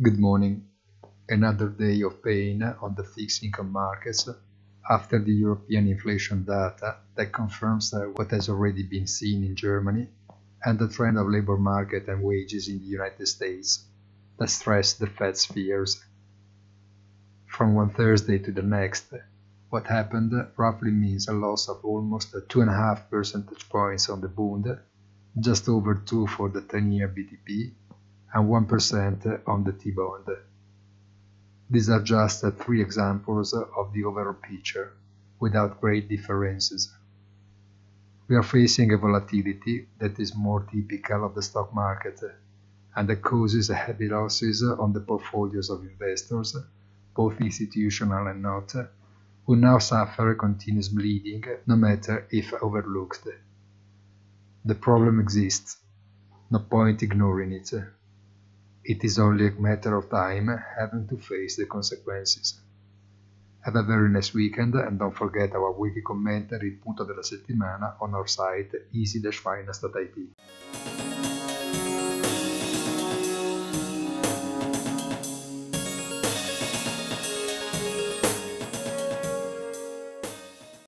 Good morning. Another day of pain on the fixed income markets after the European inflation data that confirms what has already been seen in Germany and the trend of labor market and wages in the United States that stress the Fed's fears. From one Thursday to the next, what happened roughly means a loss of almost 2.5 percentage points on the Bund, just over 2 for the 10-year BTP, and 1% on the T-bond. These are just three examples of the overall picture, without great differences. We are facing a volatility that is more typical of the stock market and that causes heavy losses on the portfolios of investors, both institutional and not, who now suffer a continuous bleeding no matter if overlooked. The problem exists, no point ignoring it. It is only a matter of time having to face the consequences. Have a very nice weekend and don't forget our weekly commentary punto della settimana on our site easy-finance.it.